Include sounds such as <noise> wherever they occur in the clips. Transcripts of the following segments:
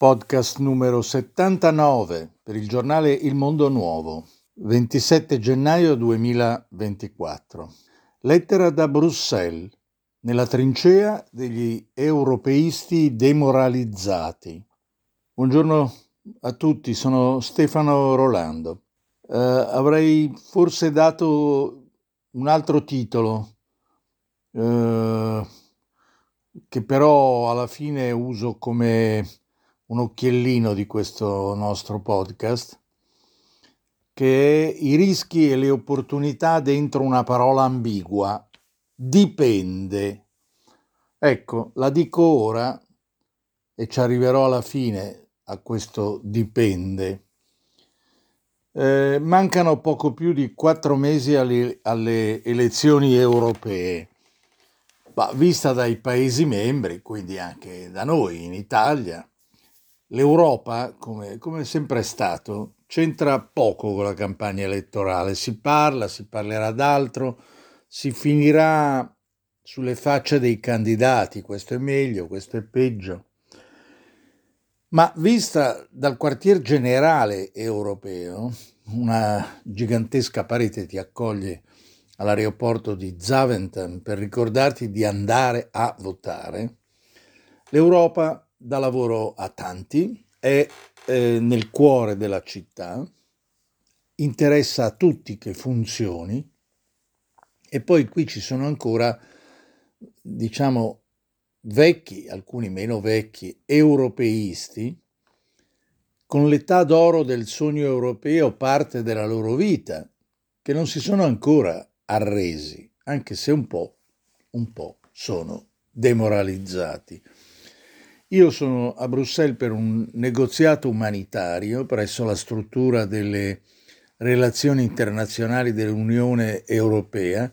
podcast numero 79 per il giornale Il Mondo Nuovo, 27 gennaio 2024. Lettera da Bruxelles, nella trincea degli europeisti demoralizzati. Buongiorno a tutti, sono Stefano Rolando. Uh, avrei forse dato un altro titolo, uh, che però alla fine uso come un occhiellino di questo nostro podcast, che è i rischi e le opportunità dentro una parola ambigua. Dipende. Ecco, la dico ora e ci arriverò alla fine a questo dipende. Eh, mancano poco più di quattro mesi alle, alle elezioni europee. Ma vista dai Paesi membri, quindi anche da noi in Italia, L'Europa, come, come sempre è stato, c'entra poco con la campagna elettorale, si parla, si parlerà d'altro, si finirà sulle facce dei candidati, questo è meglio, questo è peggio. Ma vista dal quartier generale europeo, una gigantesca parete ti accoglie all'aeroporto di Zaventem per ricordarti di andare a votare, l'Europa dà lavoro a tanti, è eh, nel cuore della città, interessa a tutti che funzioni e poi qui ci sono ancora, diciamo, vecchi, alcuni meno vecchi, europeisti, con l'età d'oro del sogno europeo parte della loro vita, che non si sono ancora arresi, anche se un po', un po' sono demoralizzati. Io sono a Bruxelles per un negoziato umanitario presso la struttura delle relazioni internazionali dell'Unione Europea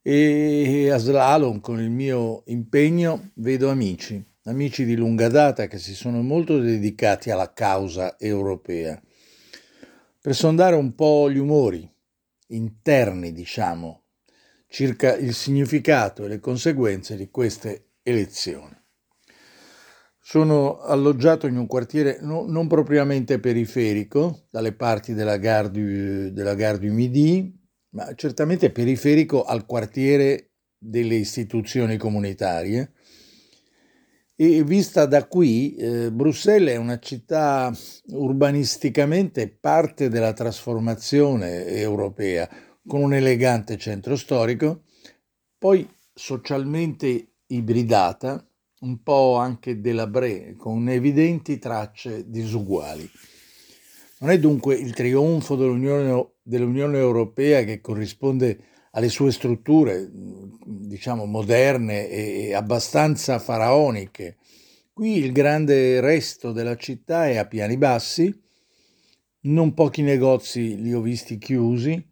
e a slalom con il mio impegno vedo amici, amici di lunga data che si sono molto dedicati alla causa europea, per sondare un po' gli umori interni, diciamo, circa il significato e le conseguenze di queste elezioni. Sono alloggiato in un quartiere no, non propriamente periferico, dalle parti della Gare du, della Gare du Midi, ma certamente periferico al quartiere delle istituzioni comunitarie. E vista da qui, eh, Bruxelles è una città urbanisticamente parte della trasformazione europea, con un elegante centro storico, poi socialmente ibridata, un po' anche delabré, con evidenti tracce disuguali. Non è dunque il trionfo dell'Unione, dell'Unione Europea che corrisponde alle sue strutture, diciamo, moderne e abbastanza faraoniche. Qui il grande resto della città è a piani bassi, non pochi negozi li ho visti chiusi,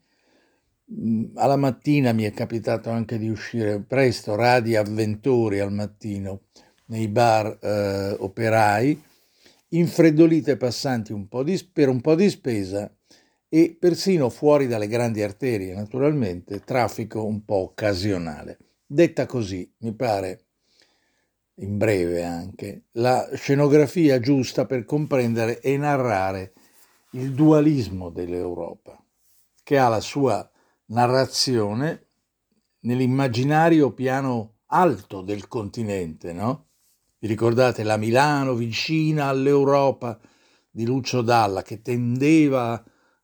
alla mattina mi è capitato anche di uscire presto, radi avventori al mattino, nei bar eh, operai, infreddolite passanti un di, per un po' di spesa e persino fuori dalle grandi arterie, naturalmente, traffico un po' occasionale. Detta così, mi pare, in breve anche, la scenografia giusta per comprendere e narrare il dualismo dell'Europa, che ha la sua narrazione nell'immaginario piano alto del continente, no? Vi ricordate la Milano vicina all'Europa di Lucio Dalla che tendeva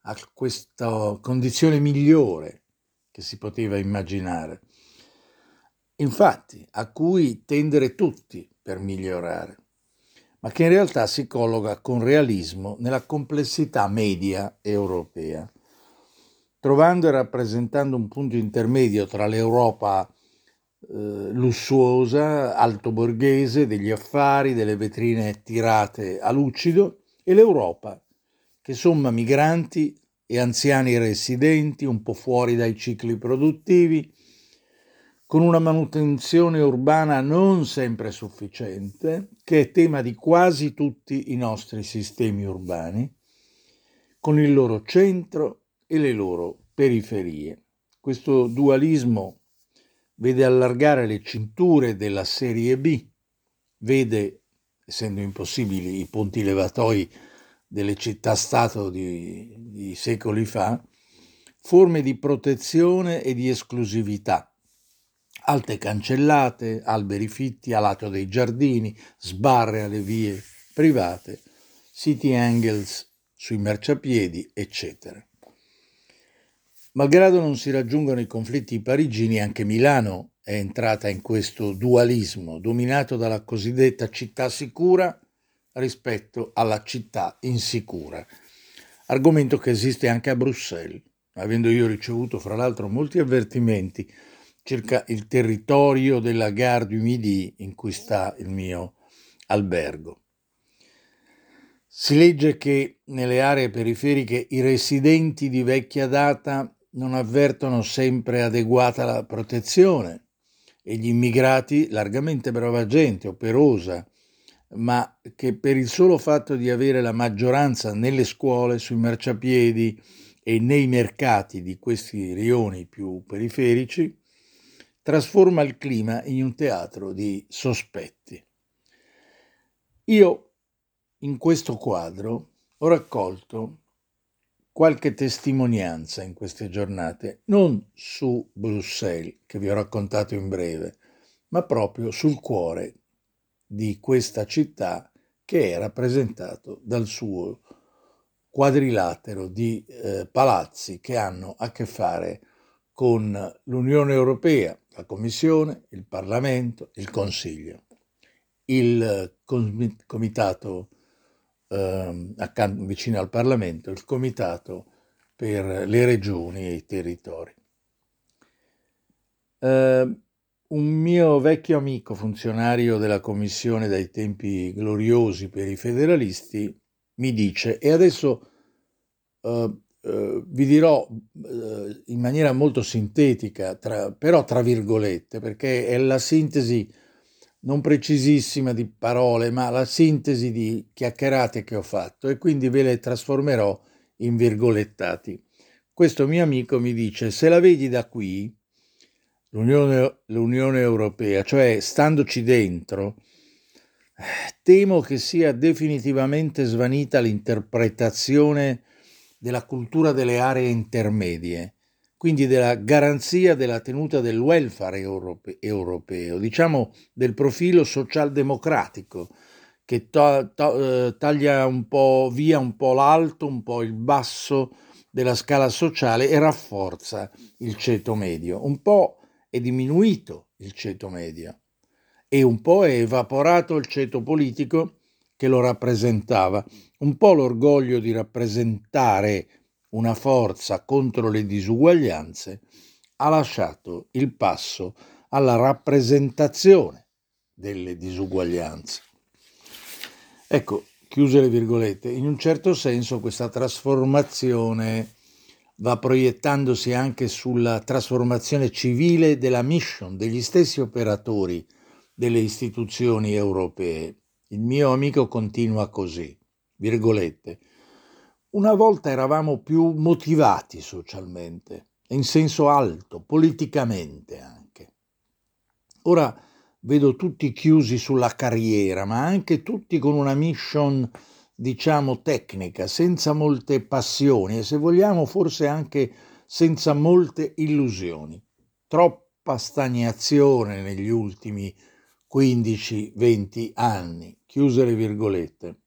a questa condizione migliore che si poteva immaginare. Infatti, a cui tendere tutti per migliorare, ma che in realtà si colloca con realismo nella complessità media europea, trovando e rappresentando un punto intermedio tra l'Europa eh, lussuosa, altoborghese, degli affari, delle vetrine tirate a lucido, e l'Europa, che somma migranti e anziani residenti un po' fuori dai cicli produttivi, con una manutenzione urbana non sempre sufficiente, che è tema di quasi tutti i nostri sistemi urbani, con il loro centro e le loro periferie. Questo dualismo vede allargare le cinture della serie B, vede essendo impossibili i ponti levatoi delle città-stato di, di secoli fa, forme di protezione e di esclusività, alte cancellate, alberi fitti a lato dei giardini, sbarre alle vie private, city angles sui marciapiedi, eccetera. Malgrado non si raggiungano i conflitti parigini, anche Milano è entrata in questo dualismo dominato dalla cosiddetta città sicura rispetto alla città insicura, argomento che esiste anche a Bruxelles, avendo io ricevuto fra l'altro molti avvertimenti circa il territorio della Gare du Midi in cui sta il mio albergo. Si legge che nelle aree periferiche i residenti di vecchia data non avvertono sempre adeguata la protezione e gli immigrati, largamente brava gente, operosa, ma che per il solo fatto di avere la maggioranza nelle scuole, sui marciapiedi e nei mercati di questi rioni più periferici, trasforma il clima in un teatro di sospetti. Io in questo quadro ho raccolto qualche testimonianza in queste giornate, non su Bruxelles, che vi ho raccontato in breve, ma proprio sul cuore di questa città che è rappresentato dal suo quadrilatero di eh, palazzi che hanno a che fare con l'Unione Europea, la Commissione, il Parlamento, il Consiglio, il Comitato eh, accanto, vicino al Parlamento, il Comitato per le regioni e i territori. Eh, un mio vecchio amico, funzionario della Commissione dai tempi gloriosi per i federalisti, mi dice, e adesso eh, eh, vi dirò eh, in maniera molto sintetica, tra, però tra virgolette, perché è la sintesi non precisissima di parole, ma la sintesi di chiacchierate che ho fatto e quindi ve le trasformerò in virgolettati. Questo mio amico mi dice, se la vedi da qui, l'Unione, l'Unione Europea, cioè standoci dentro, temo che sia definitivamente svanita l'interpretazione della cultura delle aree intermedie quindi della garanzia della tenuta del welfare europe- europeo, diciamo del profilo socialdemocratico che to- to- eh, taglia un po' via un po' l'alto, un po' il basso della scala sociale e rafforza il ceto medio. Un po' è diminuito il ceto medio e un po' è evaporato il ceto politico che lo rappresentava, un po' l'orgoglio di rappresentare una forza contro le disuguaglianze, ha lasciato il passo alla rappresentazione delle disuguaglianze. Ecco, chiuse le virgolette, in un certo senso questa trasformazione va proiettandosi anche sulla trasformazione civile della mission degli stessi operatori delle istituzioni europee. Il mio amico continua così, virgolette, una volta eravamo più motivati socialmente, in senso alto, politicamente anche. Ora vedo tutti chiusi sulla carriera, ma anche tutti con una mission, diciamo, tecnica, senza molte passioni e se vogliamo forse anche senza molte illusioni. Troppa stagnazione negli ultimi 15-20 anni, chiuse le virgolette.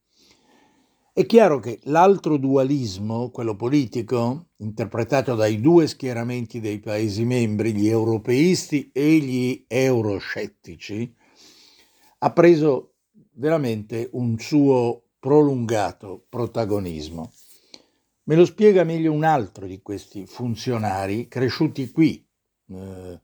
È chiaro che l'altro dualismo, quello politico, interpretato dai due schieramenti dei Paesi membri, gli europeisti e gli euroscettici, ha preso veramente un suo prolungato protagonismo. Me lo spiega meglio un altro di questi funzionari cresciuti qui, eh,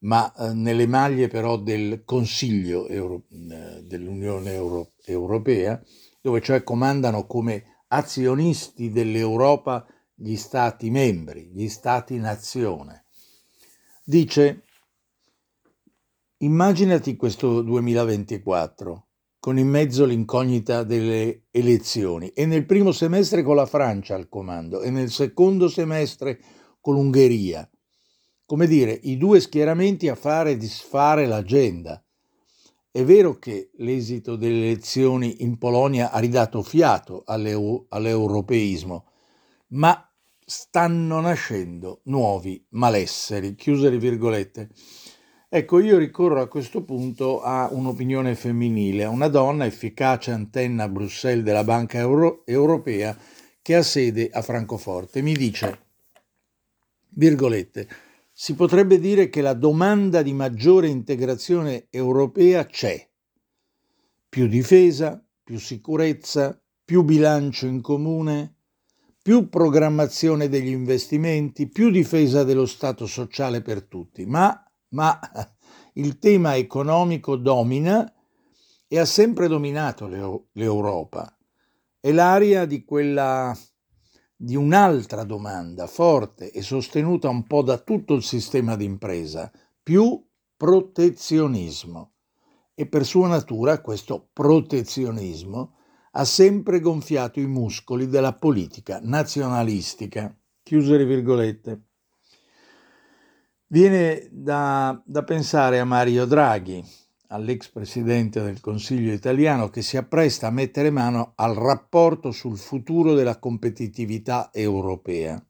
ma eh, nelle maglie però del Consiglio Euro- eh, dell'Unione Euro- Europea, dove cioè comandano come azionisti dell'Europa gli Stati membri, gli Stati nazione. Dice, immaginati questo 2024 con in mezzo l'incognita delle elezioni e nel primo semestre con la Francia al comando e nel secondo semestre con l'Ungheria. Come dire, i due schieramenti a fare e disfare l'agenda È vero che l'esito delle elezioni in Polonia ha ridato fiato all'eu- all'europeismo, ma stanno nascendo nuovi malesseri. Chiuse le virgolette. Ecco, io ricorro a questo punto a un'opinione femminile, a una donna efficace antenna a Bruxelles della Banca Euro- Europea che ha sede a Francoforte. Mi dice, virgolette, si potrebbe dire che la domanda di maggiore integrazione europea c'è. Più difesa, più sicurezza, più bilancio in comune, più programmazione degli investimenti, più difesa dello Stato sociale per tutti. Ma ma <laughs> il tema economico domina e ha sempre dominato l'Europa. È l'aria di quella di un'altra domanda forte e sostenuta un po' da tutto il sistema d'impresa, più protezionismo. E per sua natura questo protezionismo ha sempre gonfiato i muscoli della politica nazionalistica. Chiuse le virgolette. Viene da, da pensare a Mario Draghi, all'ex presidente del Consiglio italiano, che si appresta a mettere mano al rapporto sul futuro della competitività europea.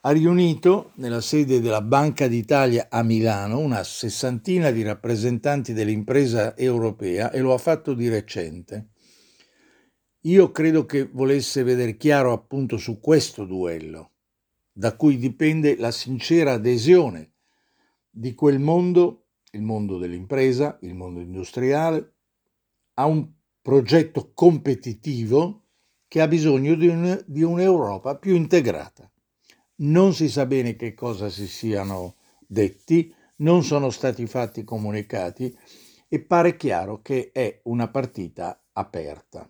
Ha riunito nella sede della Banca d'Italia a Milano una sessantina di rappresentanti dell'impresa europea e lo ha fatto di recente. Io credo che volesse vedere chiaro appunto su questo duello da cui dipende la sincera adesione di quel mondo, il mondo dell'impresa, il mondo industriale, a un progetto competitivo che ha bisogno di, un, di un'Europa più integrata. Non si sa bene che cosa si siano detti, non sono stati fatti comunicati e pare chiaro che è una partita aperta.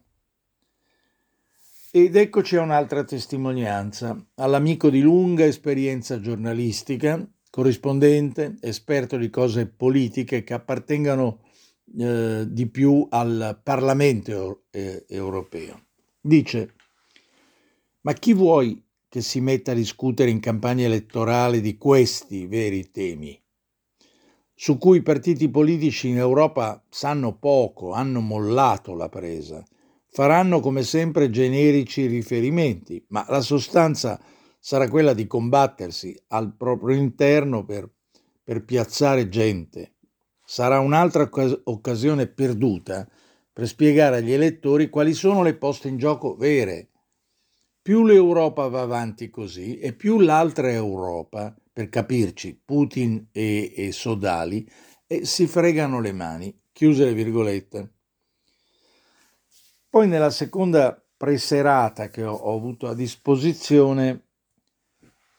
Ed eccoci a un'altra testimonianza, all'amico di lunga esperienza giornalistica, corrispondente, esperto di cose politiche che appartengano eh, di più al Parlamento europeo. Dice, ma chi vuoi che si metta a discutere in campagna elettorale di questi veri temi, su cui i partiti politici in Europa sanno poco, hanno mollato la presa? faranno come sempre generici riferimenti, ma la sostanza sarà quella di combattersi al proprio interno per, per piazzare gente. Sarà un'altra occasione perduta per spiegare agli elettori quali sono le poste in gioco vere. Più l'Europa va avanti così e più l'altra Europa, per capirci, Putin e, e Sodali, e si fregano le mani. Chiuse le virgolette. Poi nella seconda preserata che ho, ho avuto a disposizione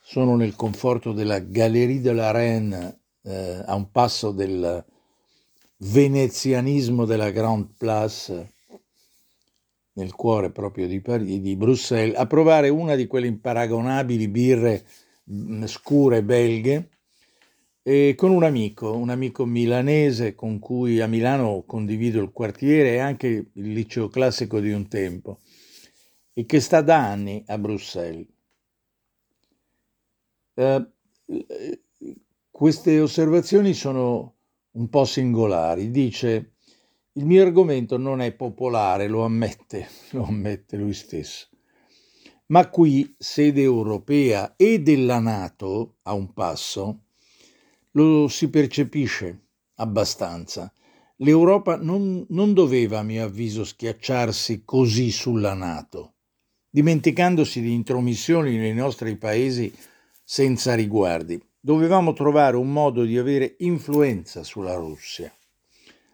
sono nel conforto della Galerie de la Reine, eh, a un passo del venezianismo della Grande Place, nel cuore proprio di, Paris, di Bruxelles, a provare una di quelle imparagonabili birre mm, scure belghe e con un amico, un amico milanese con cui a Milano condivido il quartiere e anche il liceo classico di un tempo e che sta da anni a Bruxelles. Uh, queste osservazioni sono un po' singolari. Dice, il mio argomento non è popolare, lo ammette, <laughs> lo ammette lui stesso. Ma qui, sede europea e della Nato, a un passo, lo si percepisce abbastanza. L'Europa non, non doveva, a mio avviso, schiacciarsi così sulla Nato, dimenticandosi di intromissioni nei nostri paesi senza riguardi. Dovevamo trovare un modo di avere influenza sulla Russia.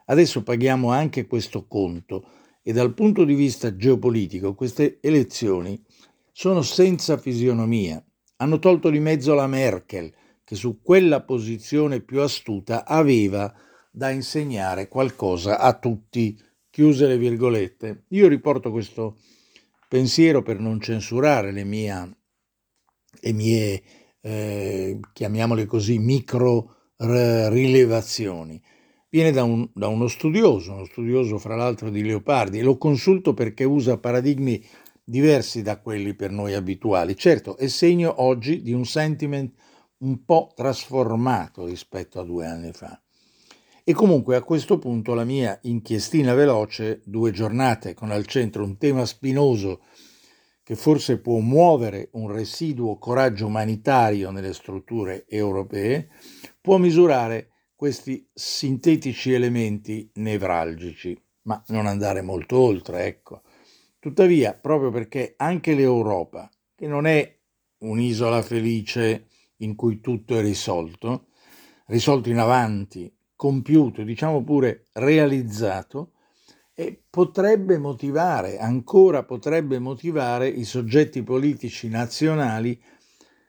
Adesso paghiamo anche questo conto e dal punto di vista geopolitico queste elezioni sono senza fisionomia. Hanno tolto di mezzo la Merkel, che su quella posizione più astuta aveva da insegnare qualcosa a tutti. Chiuse le virgolette. Io riporto questo pensiero per non censurare le, mia, le mie, eh, chiamiamole così, micro rilevazioni. Viene da, un, da uno studioso, uno studioso fra l'altro di Leopardi, e lo consulto perché usa paradigmi diversi da quelli per noi abituali. Certo, è segno oggi di un sentiment un po' trasformato rispetto a due anni fa. E comunque a questo punto la mia inchiestina veloce, due giornate con al centro un tema spinoso che forse può muovere un residuo coraggio umanitario nelle strutture europee, può misurare questi sintetici elementi nevralgici, ma non andare molto oltre, ecco. Tuttavia, proprio perché anche l'Europa, che non è un'isola felice in cui tutto è risolto, risolto in avanti, compiuto, diciamo pure realizzato, e potrebbe motivare, ancora potrebbe motivare i soggetti politici nazionali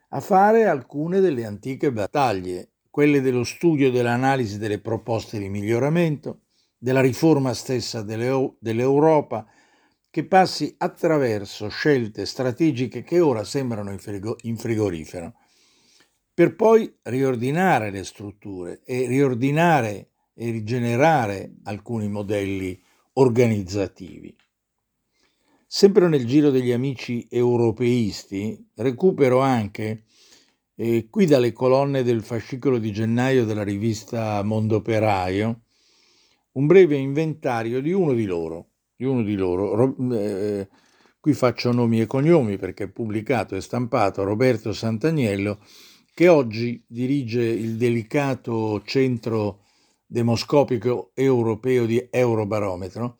a fare alcune delle antiche battaglie, quelle dello studio e dell'analisi delle proposte di miglioramento, della riforma stessa dell'Europa, che passi attraverso scelte strategiche che ora sembrano in frigorifero, per poi riordinare le strutture e riordinare e rigenerare alcuni modelli organizzativi. Sempre nel giro degli amici europeisti recupero anche, eh, qui dalle colonne del fascicolo di gennaio della rivista Mondoperaio, un breve inventario di uno di loro, di uno di loro eh, qui faccio nomi e cognomi perché è pubblicato e stampato Roberto Sant'Agnello, che oggi dirige il delicato centro demoscopico europeo di Eurobarometro,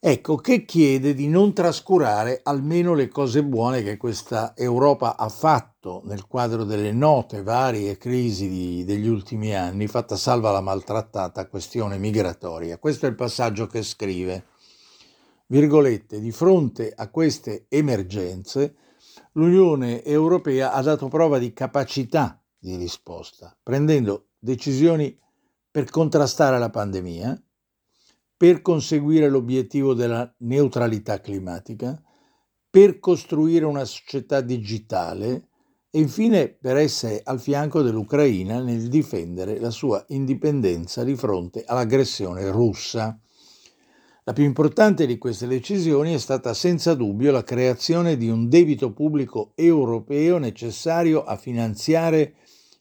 ecco che chiede di non trascurare almeno le cose buone che questa Europa ha fatto nel quadro delle note varie crisi di, degli ultimi anni, fatta salva la maltrattata questione migratoria. Questo è il passaggio che scrive. Virgolette, di fronte a queste emergenze, l'Unione Europea ha dato prova di capacità di risposta, prendendo decisioni per contrastare la pandemia, per conseguire l'obiettivo della neutralità climatica, per costruire una società digitale e infine per essere al fianco dell'Ucraina nel difendere la sua indipendenza di fronte all'aggressione russa. La più importante di queste decisioni è stata senza dubbio la creazione di un debito pubblico europeo necessario a finanziare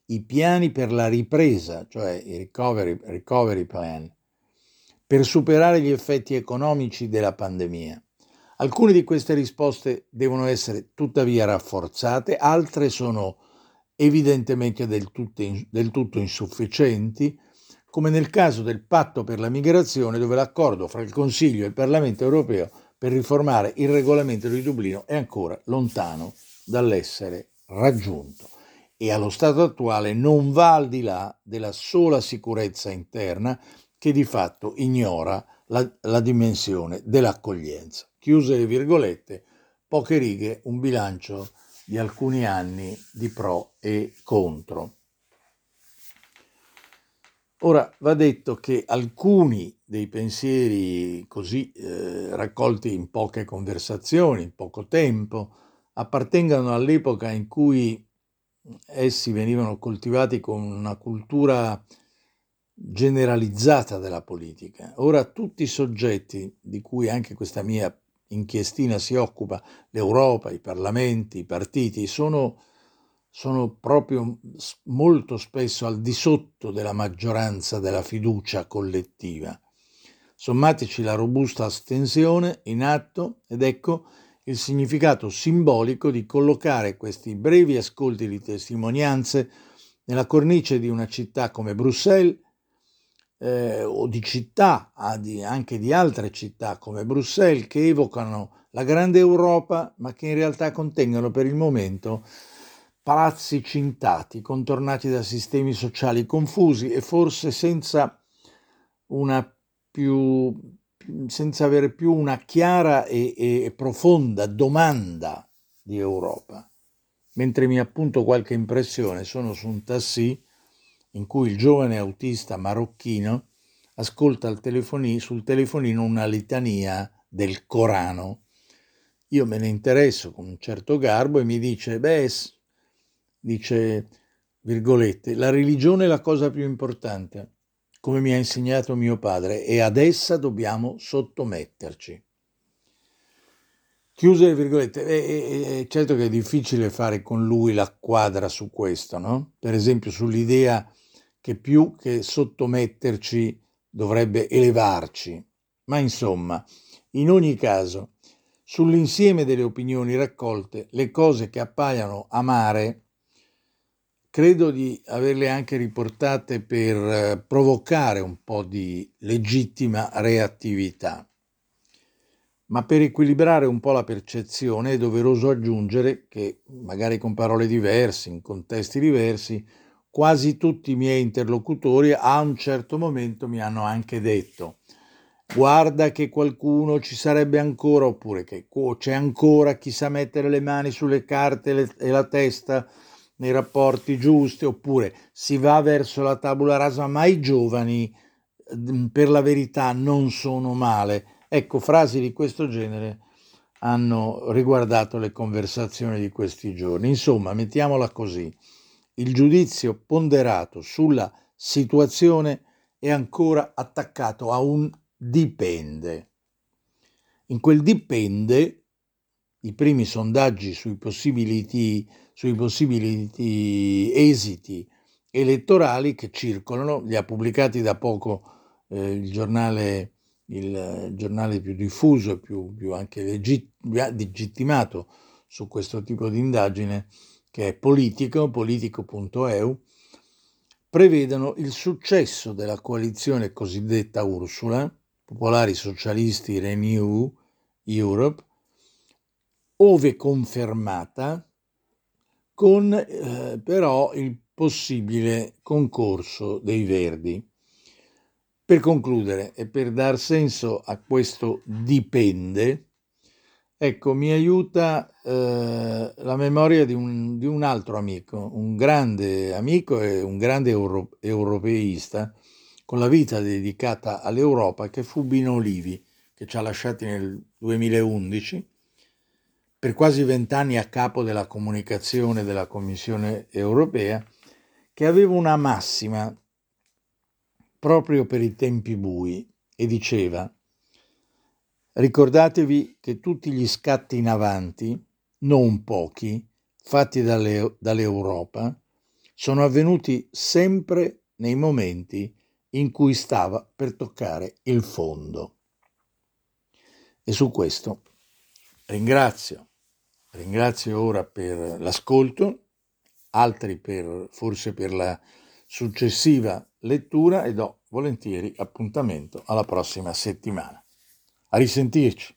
i piani per la ripresa, cioè i recovery, recovery plan, per superare gli effetti economici della pandemia. Alcune di queste risposte devono essere tuttavia rafforzate, altre sono evidentemente del tutto, del tutto insufficienti, come nel caso del patto per la migrazione dove l'accordo fra il Consiglio e il Parlamento europeo per riformare il regolamento di Dublino è ancora lontano dall'essere raggiunto e allo stato attuale non va al di là della sola sicurezza interna che di fatto ignora la, la dimensione dell'accoglienza. Chiuse le virgolette, poche righe, un bilancio di alcuni anni di pro e contro. Ora va detto che alcuni dei pensieri così eh, raccolti in poche conversazioni, in poco tempo, appartengono all'epoca in cui essi venivano coltivati con una cultura generalizzata della politica. Ora tutti i soggetti di cui anche questa mia inchiestina si occupa, l'Europa, i parlamenti, i partiti, sono, sono proprio molto spesso al di sotto della maggioranza della fiducia collettiva. Sommatici la robusta astensione in atto ed ecco il significato simbolico di collocare questi brevi ascolti di testimonianze nella cornice di una città come Bruxelles eh, o di città, anche di altre città come Bruxelles, che evocano la grande Europa, ma che in realtà contengono per il momento palazzi cintati, contornati da sistemi sociali confusi e forse senza una più senza avere più una chiara e, e profonda domanda di Europa. Mentre mi appunto qualche impressione, sono su un tassì in cui il giovane autista marocchino ascolta telefonino, sul telefonino una litania del Corano. Io me ne interesso con un certo garbo e mi dice, beh, dice, virgolette, la religione è la cosa più importante come mi ha insegnato mio padre, e ad essa dobbiamo sottometterci. Chiuse le virgolette, è, certo che è difficile fare con lui la quadra su questo, no? Per esempio sull'idea che più che sottometterci dovrebbe elevarci. Ma insomma, in ogni caso, sull'insieme delle opinioni raccolte, le cose che appaiono amare, credo di averle anche riportate per eh, provocare un po' di legittima reattività. Ma per equilibrare un po' la percezione è doveroso aggiungere che, magari con parole diverse, in contesti diversi, quasi tutti i miei interlocutori a un certo momento mi hanno anche detto guarda che qualcuno ci sarebbe ancora oppure che c'è ancora chi sa mettere le mani sulle carte e la testa nei rapporti giusti oppure si va verso la tabula rasa ma i giovani per la verità non sono male Ecco, frasi di questo genere hanno riguardato le conversazioni di questi giorni. Insomma, mettiamola così, il giudizio ponderato sulla situazione è ancora attaccato a un dipende. In quel dipende i primi sondaggi sui possibili, sui possibili esiti elettorali che circolano, li ha pubblicati da poco eh, il giornale il giornale più diffuso e più, più anche legittimato su questo tipo di indagine, che è Politico, politico.eu, prevedono il successo della coalizione cosiddetta Ursula, Popolari Socialisti Renew Europe, ove confermata, con eh, però il possibile concorso dei Verdi. Per concludere e per dar senso a questo dipende, ecco, mi aiuta eh, la memoria di un, di un, altro amico, un grande amico e un grande euro, europeista con la vita dedicata all'Europa che fu Bino Olivi, che ci ha lasciati nel 2011, per quasi vent'anni a capo della comunicazione della Commissione europea, che aveva una massima proprio per i tempi bui e diceva Ricordatevi che tutti gli scatti in avanti, non pochi, fatti dalle, dall'Europa, sono avvenuti sempre nei momenti in cui stava per toccare il fondo. E su questo ringrazio, ringrazio ora per l'ascolto, altri per, forse per la successiva lettura e do volentieri appuntamento alla prossima settimana. A risentirci.